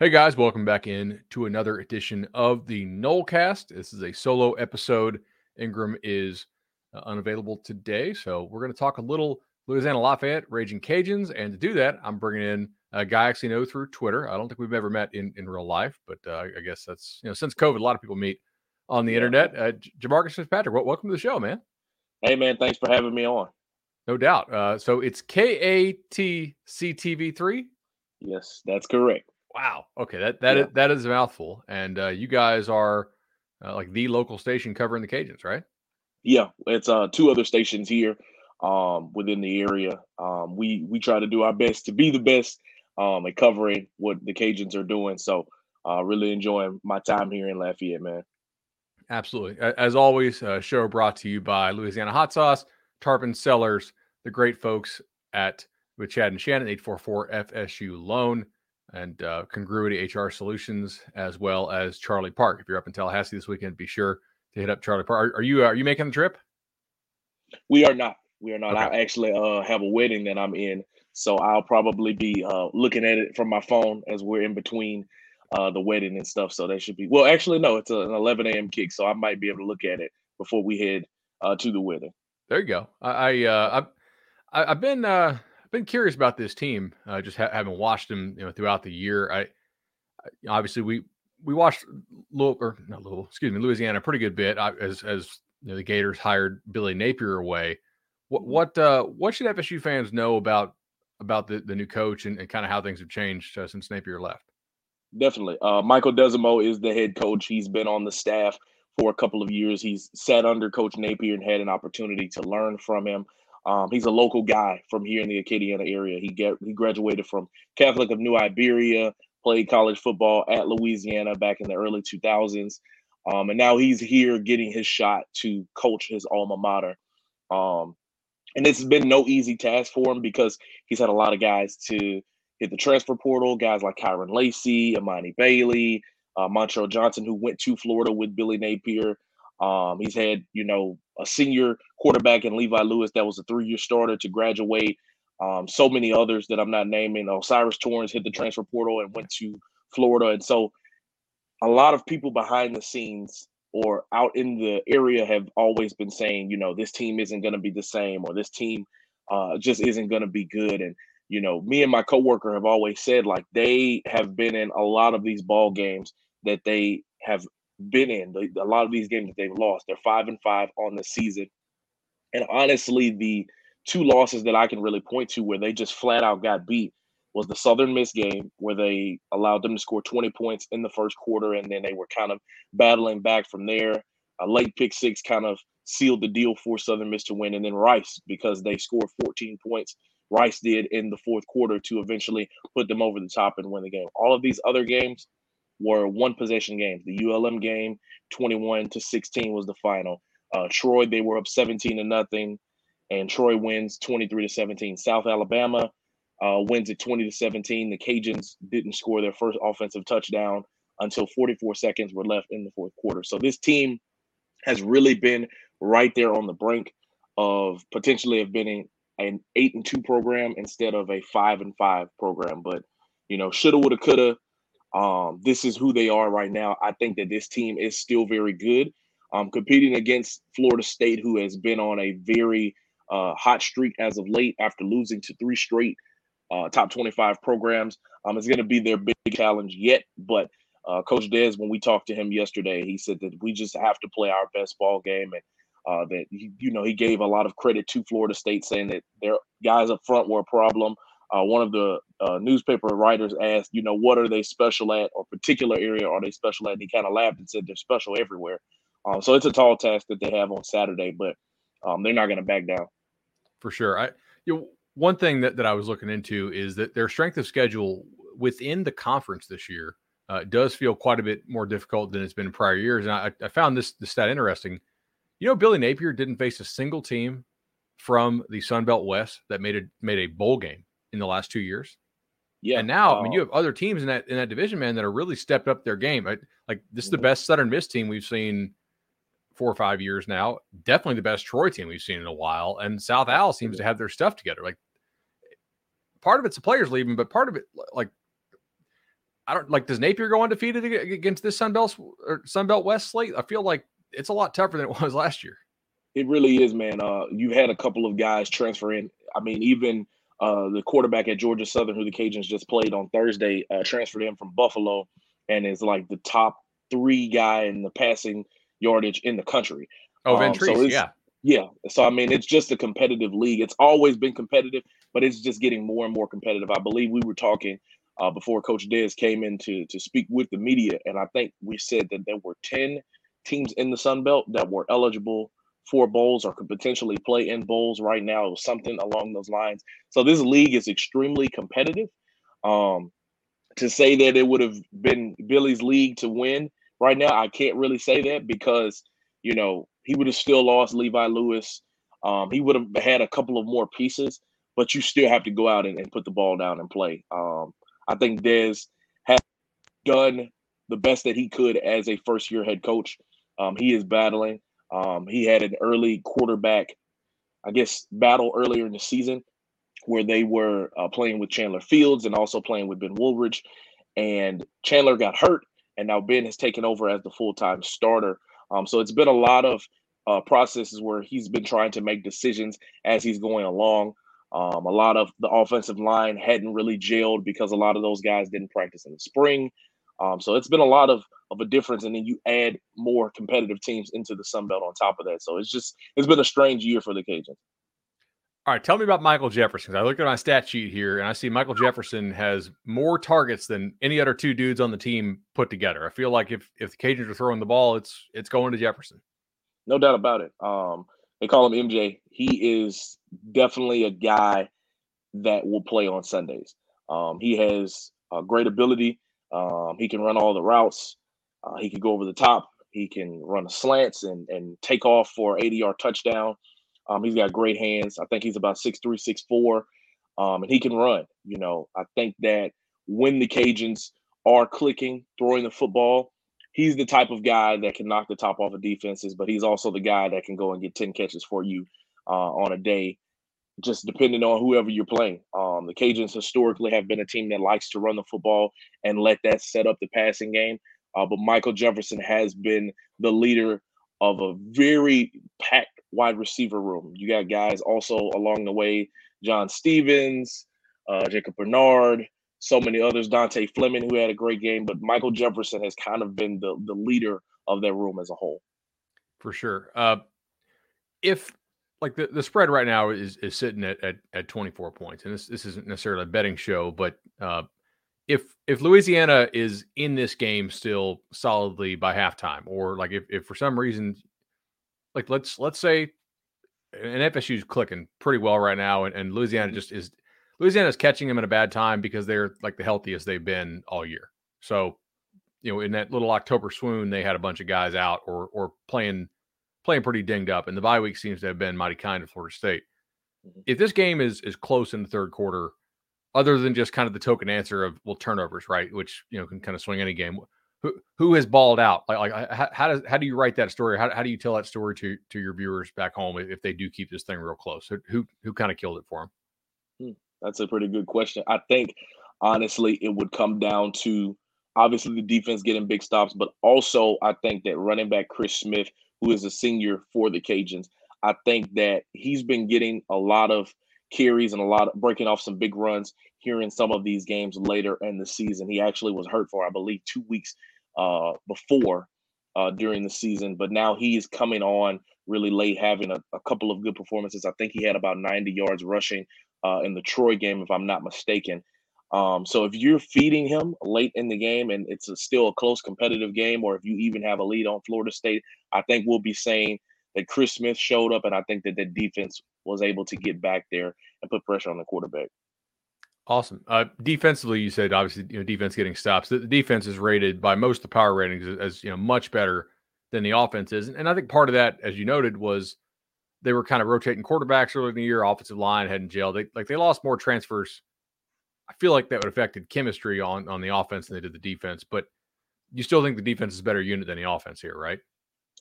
Hey guys, welcome back in to another edition of the Nolecast. This is a solo episode. Ingram is uh, unavailable today, so we're going to talk a little Louisiana Lafayette Raging Cajuns. And to do that, I'm bringing in a guy I actually know through Twitter. I don't think we've ever met in, in real life, but uh, I guess that's you know since COVID, a lot of people meet on the yeah. internet. Uh, Jamarcus Fitzpatrick, well, welcome to the show, man. Hey man, thanks for having me on. No doubt. Uh, so it's K A T C T V three. Yes, that's correct. Wow. Okay. That that yeah. is, that is a mouthful. And uh, you guys are uh, like the local station covering the Cajuns, right? Yeah, it's uh two other stations here um within the area. Um we we try to do our best to be the best um at covering what the Cajuns are doing. So uh really enjoying my time here in Lafayette, man. Absolutely. As always, uh, show brought to you by Louisiana Hot Sauce, Tarpon Cellars, the great folks at with Chad and Shannon, 844 FSU Loan and uh, Congruity HR Solutions, as well as Charlie Park. If you're up in Tallahassee this weekend, be sure to hit up Charlie Park. Are, are you are you making the trip? We are not. We are not. Okay. I actually uh, have a wedding that I'm in, so I'll probably be uh, looking at it from my phone as we're in between uh, the wedding and stuff. So that should be well. Actually, no, it's an 11 a.m. kick, so I might be able to look at it before we head uh, to the wedding. There you go. I, I uh, I've I've been uh, been curious about this team. Uh, just ha- having watched them, you know, throughout the year. I, I obviously we we watched Louisville, or not Louisville, excuse me, Louisiana a pretty good bit as as you know, the Gators hired Billy Napier away. What mm-hmm. what uh, what should FSU fans know about about the, the new coach and, and kind of how things have changed uh, since Napier left? Definitely, uh, Michael Desormeaux is the head coach. He's been on the staff for a couple of years. He's sat under Coach Napier and had an opportunity to learn from him. Um, he's a local guy from here in the Acadiana area. He get he graduated from Catholic of New Iberia, played college football at Louisiana back in the early 2000s, um, and now he's here getting his shot to coach his alma mater. Um, and it's been no easy task for him because he's had a lot of guys to hit the transfer portal, guys like Kyren Lacy, Emani Bailey, uh, Montrell Johnson, who went to Florida with Billy Napier. Um, he's had, you know, a senior quarterback in Levi Lewis that was a three-year starter to graduate. Um, so many others that I'm not naming. O'Cyrus Torrence hit the transfer portal and went to Florida, and so a lot of people behind the scenes or out in the area have always been saying, you know, this team isn't going to be the same, or this team uh, just isn't going to be good. And you know, me and my coworker have always said like they have been in a lot of these ball games that they have been in. The, a lot of these games that they've lost, they're five and five on the season. And honestly, the two losses that I can really point to where they just flat out got beat was the Southern Miss game, where they allowed them to score 20 points in the first quarter, and then they were kind of battling back from there. A late pick six kind of sealed the deal for Southern Miss to win, and then Rice because they scored 14 points. Rice did in the fourth quarter to eventually put them over the top and win the game. All of these other games, were one possession games. The ULM game, 21 to 16 was the final. Uh, Troy, they were up 17 to nothing, and Troy wins 23 to 17. South Alabama uh, wins at 20 to 17. The Cajuns didn't score their first offensive touchdown until 44 seconds were left in the fourth quarter. So this team has really been right there on the brink of potentially have been an eight and two program instead of a five and five program. But you know, shoulda, woulda, coulda um, this is who they are right now. I think that this team is still very good. Um, competing against Florida State, who has been on a very uh, hot streak as of late after losing to three straight uh, top 25 programs. Um, it's going to be their big challenge yet. But uh, Coach Des, when we talked to him yesterday, he said that we just have to play our best ball game, and uh, that he, you know he gave a lot of credit to Florida State, saying that their guys up front were a problem uh, one of the uh, newspaper writers asked, you know, what are they special at or particular area are they special at? And he kind of laughed and said they're special everywhere. Um, so it's a tall task that they have on Saturday, but um, they're not going to back down. For sure. I, you know, one thing that, that I was looking into is that their strength of schedule within the conference this year uh, does feel quite a bit more difficult than it's been in prior years. And I, I found this, this stat interesting. You know, Billy Napier didn't face a single team from the Sun Belt West that made a made a bowl game in the last two years. Yeah. And now, I mean, you have other teams in that in that division, man, that are really stepped up their game. I, like this is the best Southern Miss team we've seen four or five years now. Definitely the best Troy team we've seen in a while. And South Al seems to have their stuff together. Like part of it's the players leaving, but part of it, like I don't like. Does Napier go undefeated against this Sunbelt or Sunbelt West slate? I feel like it's a lot tougher than it was last year. It really is, man. Uh, you've had a couple of guys transfer in. I mean, even uh, the quarterback at Georgia Southern, who the Cajuns just played on Thursday, uh, transferred in from Buffalo, and is like the top three guy in the passing yardage in the country. Oh, um, so yeah. Yeah. So I mean, it's just a competitive league. It's always been competitive, but it's just getting more and more competitive. I believe we were talking uh, before Coach Dez came in to to speak with the media, and I think we said that there were ten teams in the Sun Belt that were eligible for bowls or could potentially play in bowls right now. Was something along those lines. So this league is extremely competitive. Um, to say that it would have been Billy's league to win right now, I can't really say that because you know he would have still lost Levi Lewis. Um, he would have had a couple of more pieces, but you still have to go out and, and put the ball down and play. Um, I think Dez has done the best that he could as a first year head coach. Um, he is battling. Um, he had an early quarterback, I guess, battle earlier in the season where they were uh, playing with Chandler Fields and also playing with Ben Wooldridge. And Chandler got hurt, and now Ben has taken over as the full time starter. Um, so it's been a lot of uh, processes where he's been trying to make decisions as he's going along. Um, a lot of the offensive line hadn't really gelled because a lot of those guys didn't practice in the spring. Um, so it's been a lot of of a difference, and then you add more competitive teams into the Sun Belt on top of that. So it's just it's been a strange year for the Cajuns. All right, tell me about Michael Jefferson. I look at my stat sheet here, and I see Michael Jefferson has more targets than any other two dudes on the team put together. I feel like if if the Cajuns are throwing the ball, it's it's going to Jefferson. No doubt about it. Um, they call him MJ. He is definitely a guy that will play on Sundays. Um, he has a great ability. Um, he can run all the routes. Uh, he can go over the top. He can run slants and and take off for 80 yard touchdown. Um, he's got great hands. I think he's about six three, six four, um, and he can run. You know, I think that when the Cajuns are clicking, throwing the football, he's the type of guy that can knock the top off of defenses. But he's also the guy that can go and get ten catches for you uh, on a day, just depending on whoever you're playing. Um, the Cajuns historically have been a team that likes to run the football and let that set up the passing game. Uh, but Michael Jefferson has been the leader of a very packed wide receiver room. You got guys also along the way, John Stephens, uh, Jacob Bernard, so many others, Dontae Fleming, who had a great game, but Michael Jefferson has kind of been the, the leader of that room as a whole. For sure. Uh, if like the, the spread right now is is sitting at, at, at 24 points, and this, this isn't necessarily a betting show, but uh, if if Louisiana is in this game still solidly by halftime, or like if, if for some reason, like let's let's say an FSU's clicking pretty well right now, and, and Louisiana just is Louisiana's catching them at a bad time because they're like the healthiest they've been all year. So, you know, in that little October swoon, they had a bunch of guys out or or playing playing pretty dinged up, and the bye week seems to have been mighty kind to Florida State. Mm-hmm. If this game is is close in the third quarter, other than just kind of the token answer of well turnovers, right? Which you know can kind of swing any game. Who who has balled out? Like like how, how does how do you write that story? How, how do you tell that story to to your viewers back home if they do keep this thing real close? Who who kind of killed it for them? Hmm, that's a pretty good question. I think honestly it would come down to obviously the defense getting big stops, but also I think that running back Chris Smith, who is a senior for the Cajuns, I think that he's been getting a lot of carries and a lot of breaking off some big runs here in some of these games later in the season. He actually was hurt for, I believe, two weeks uh, before uh, during the season, but now he's coming on really late, having a, a, couple of good performances. I think he had about 90 yards rushing uh, in the Troy game, if I'm not mistaken. Um, so if you're feeding him late in the game and it's a, still a close competitive game, or if you even have a lead on Florida State, I think we'll be saying that Chris Smith showed up, and I think that the defense was able to get back there and put pressure on the quarterback. Awesome. Uh, defensively, you said obviously you know defense getting stops. The, the defense is rated by most of the power ratings as, as, you know much better than the offense is, and I think part of that, as you noted, was they were kind of rotating quarterbacks early in the year. Offensive line hadn't gelled. They like they lost more transfers. I feel like that would affected chemistry on on the offense than they did the defense, but you still think the defense is a better unit than the offense here, right?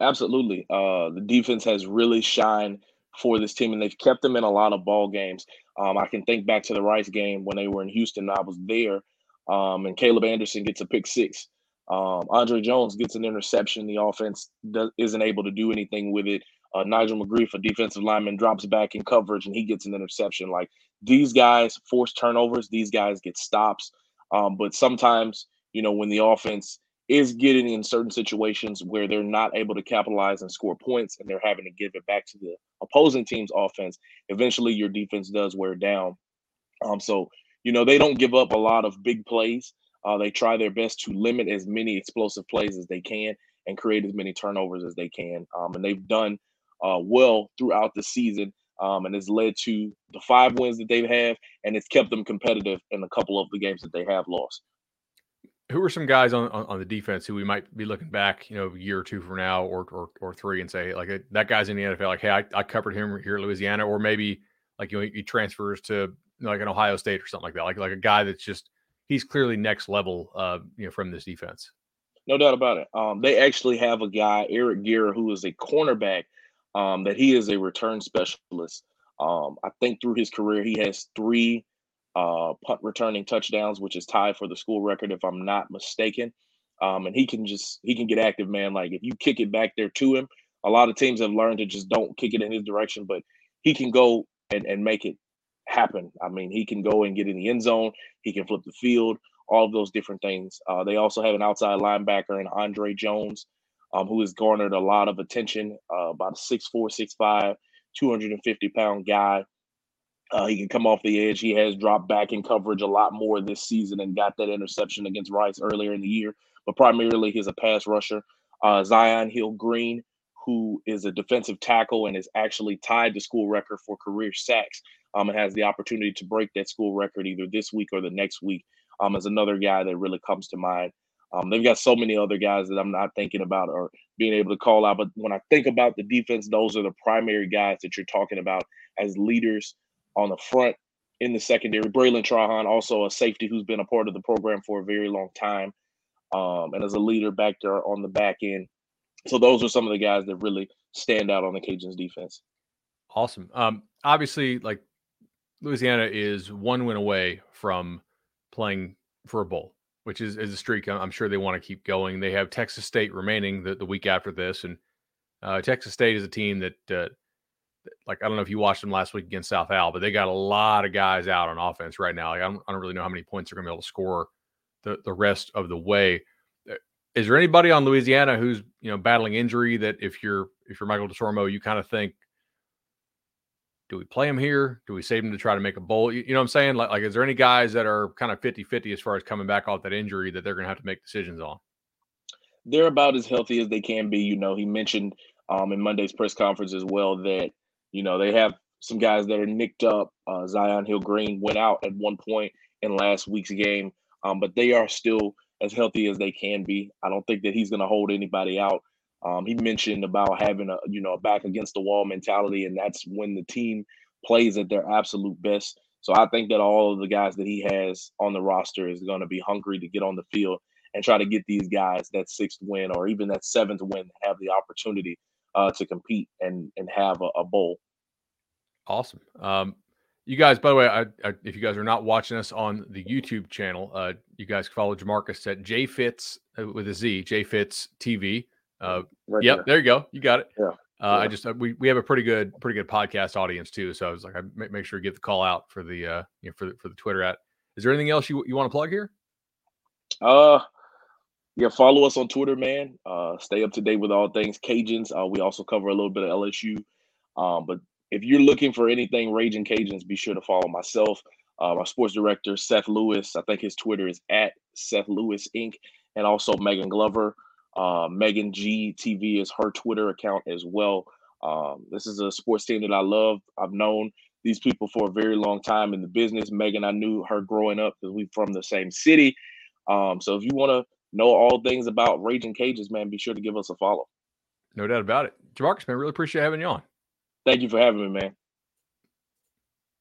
Absolutely. Uh, the defense has really shined for this team, and they've kept them in a lot of ball games. Um, I can think back to the Rice game when they were in Houston. I was there. um, and Caleb Anderson gets a pick six. Um, Andre Jones gets an interception. The offense does, isn't able to do anything with it. Uh, Nigel McGrief, a defensive lineman, drops back in coverage and he gets an interception. Like these guys force turnovers, these guys get stops. Um, but sometimes, you know, when the offense is getting in certain situations where they're not able to capitalize and score points and they're having to give it back to the opposing team's offense, eventually your defense does wear down. Um, so, you know, they don't give up a lot of big plays. Uh, they try their best to limit as many explosive plays as they can and create as many turnovers as they can. Um, and they've done uh, well throughout the season. Um, and has led to the five wins that they have, and it's kept them competitive in a couple of the games that they have lost. Who are some guys on, on, on the defense who we might be looking back, you know, a year or two from now, or or, or three, and say like that guy's in the NFL, like hey, I, I covered him here at Louisiana, or maybe like you know he transfers to like an Ohio State or something like that, like like a guy that's just he's clearly next level, uh, you know, from this defense. No doubt about it. Um, they actually have a guy, Eric Garror, who is a cornerback um, that he is a return specialist. Um, I think through his career, he has three uh, punt returning touchdowns, which is tied for the school record, if I'm not mistaken. Um, and he can just he can get active, man. Like if you kick it back there to him, a lot of teams have learned to just don't kick it in his direction, but he can go and, and make it happen. I mean, he can go and get in the end zone. He can flip the field. All of those different things. Uh, they also have an outside linebacker in Andre Jones um, who has garnered a lot of attention. Uh, about a 6'4, 6'5, 250 pound guy. Uh, he can come off the edge. He has dropped back in coverage a lot more this season and got that interception against Rice earlier in the year. But primarily, he's a pass rusher. Uh, Zi'Yon Hill-Green, who is a defensive tackle and is actually tied the school record for career sacks, um, and has the opportunity to break that school record either this week or the next week. Um, is another guy that really comes to mind. Um, they've got so many other guys that I'm not thinking about or being able to call out. But when I think about the defense, those are the primary guys that you're talking about as leaders on the front in the secondary. Bralen Trahan, also a safety who's been a part of the program for a very long time, um, and as a leader back there on the back end. So those are some of the guys that really stand out on the Cajuns defense. Awesome. Um, obviously, like Louisiana is one win away from playing for a bowl which is, is a streak I'm sure they want to keep going. They have Texas State remaining the, the week after this. And uh, Texas State is a team that, uh, like, I don't know if you watched them last week against South Al, but they got a lot of guys out on offense right now. Like, I, don't, I don't really know how many points they're going to be able to score the, the rest of the way. Uh, is there anybody on Louisiana who's, you know, battling injury that if you're, if you're Michael Desormeaux, you kind of think, do we play him here? Do we save him to try to make a bowl? You, you know what I'm saying? Like, like, is there any guys that are kind of 50 50 as far as coming back off that injury that they're going to have to make decisions on? They're about as healthy as they can be. You know, he mentioned um, in Monday's press conference as well that, you know, they have some guys that are nicked up. Uh, Zi'Yon Hill-Green went out at one point in last week's game, um, but they are still as healthy as they can be. I don't think that he's going to hold anybody out. Um, he mentioned about having a you know a back against the wall mentality, and that's when the team plays at their absolute best. So I think that all of the guys that he has on the roster is going to be hungry to get on the field and try to get these guys that sixth win or even that seventh win have the opportunity uh, to compete and and have a, a bowl. Awesome. Um, you guys, by the way, I, I, if you guys are not watching us on the YouTube channel, uh, you guys follow Jamarcus at JFitz uh, with a Z, JFitz TV. Uh, right yep, there. there. you go. You got it. Yeah. Uh, yeah. I just uh, we, we have a pretty good pretty good podcast audience too, so I was like, I make, make sure to get the call out for the uh you know for the, for the Twitter at. Is there anything else you you want to plug here? Uh, yeah, follow us on Twitter, man. Uh, stay up to date with all things Cajuns. Uh, we also cover a little bit of LSU. Um, but if you're looking for anything Raging Cajuns, be sure to follow myself, uh, my sports director Seth Lewis. I think his Twitter is at Seth Lewis Inc. and also Megan Glover. Uh, Megan G TV is her Twitter account as well. Um, this is a sports team that I love. I've known these people for a very long time in the business. Megan, I knew her growing up because we're from the same city. Um, so if you want to know all things about Raging Cajuns, man, be sure to give us a follow. No doubt about it. Jamarcus, man, really appreciate having you on. Thank you for having me, man.